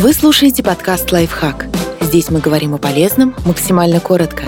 Вы слушаете подкаст «Лайфхак». Здесь мы говорим о полезном максимально коротко.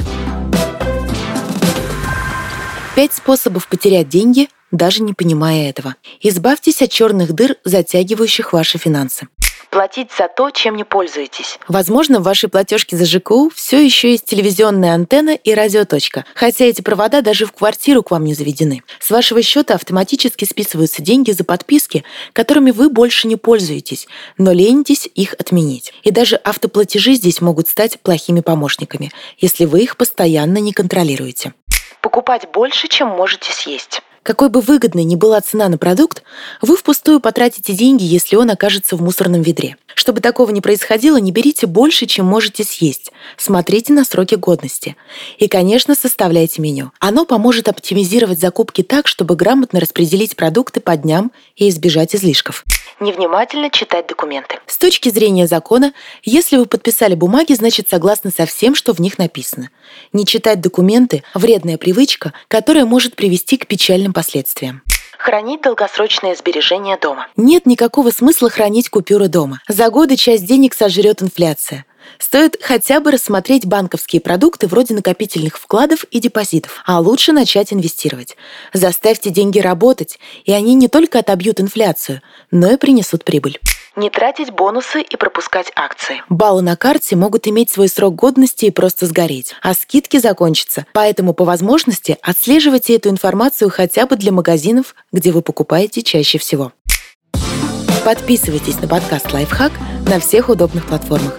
Пять способов потерять деньги, даже не понимая этого. Избавьтесь от черных дыр, затягивающих ваши финансы платить за то, чем не пользуетесь. Возможно, в вашей платежке за ЖКУ все еще есть телевизионная антенна и радиоточка, хотя эти провода даже в квартиру к вам не заведены. С вашего счета автоматически списываются деньги за подписки, которыми вы больше не пользуетесь, но ленитесь их отменить. И даже автоплатежи здесь могут стать плохими помощниками, если вы их постоянно не контролируете. Покупать больше, чем можете съесть. Какой бы выгодной ни была цена на продукт, вы впустую потратите деньги, если он окажется в мусорном ведре. Чтобы такого не происходило, не берите больше, чем можете съесть. Смотрите на сроки годности. И, конечно, составляйте меню. Оно поможет оптимизировать закупки так, чтобы грамотно распределить продукты по дням и избежать излишков невнимательно читать документы. С точки зрения закона, если вы подписали бумаги, значит согласны со всем, что в них написано. Не читать документы – вредная привычка, которая может привести к печальным последствиям хранить долгосрочные сбережения дома. Нет никакого смысла хранить купюры дома. За годы часть денег сожрет инфляция. Стоит хотя бы рассмотреть банковские продукты вроде накопительных вкладов и депозитов, а лучше начать инвестировать. Заставьте деньги работать, и они не только отобьют инфляцию, но и принесут прибыль. Не тратить бонусы и пропускать акции. Баллы на карте могут иметь свой срок годности и просто сгореть, а скидки закончатся. Поэтому по возможности отслеживайте эту информацию хотя бы для магазинов, где вы покупаете чаще всего. Подписывайтесь на подкаст «Лайфхак» на всех удобных платформах.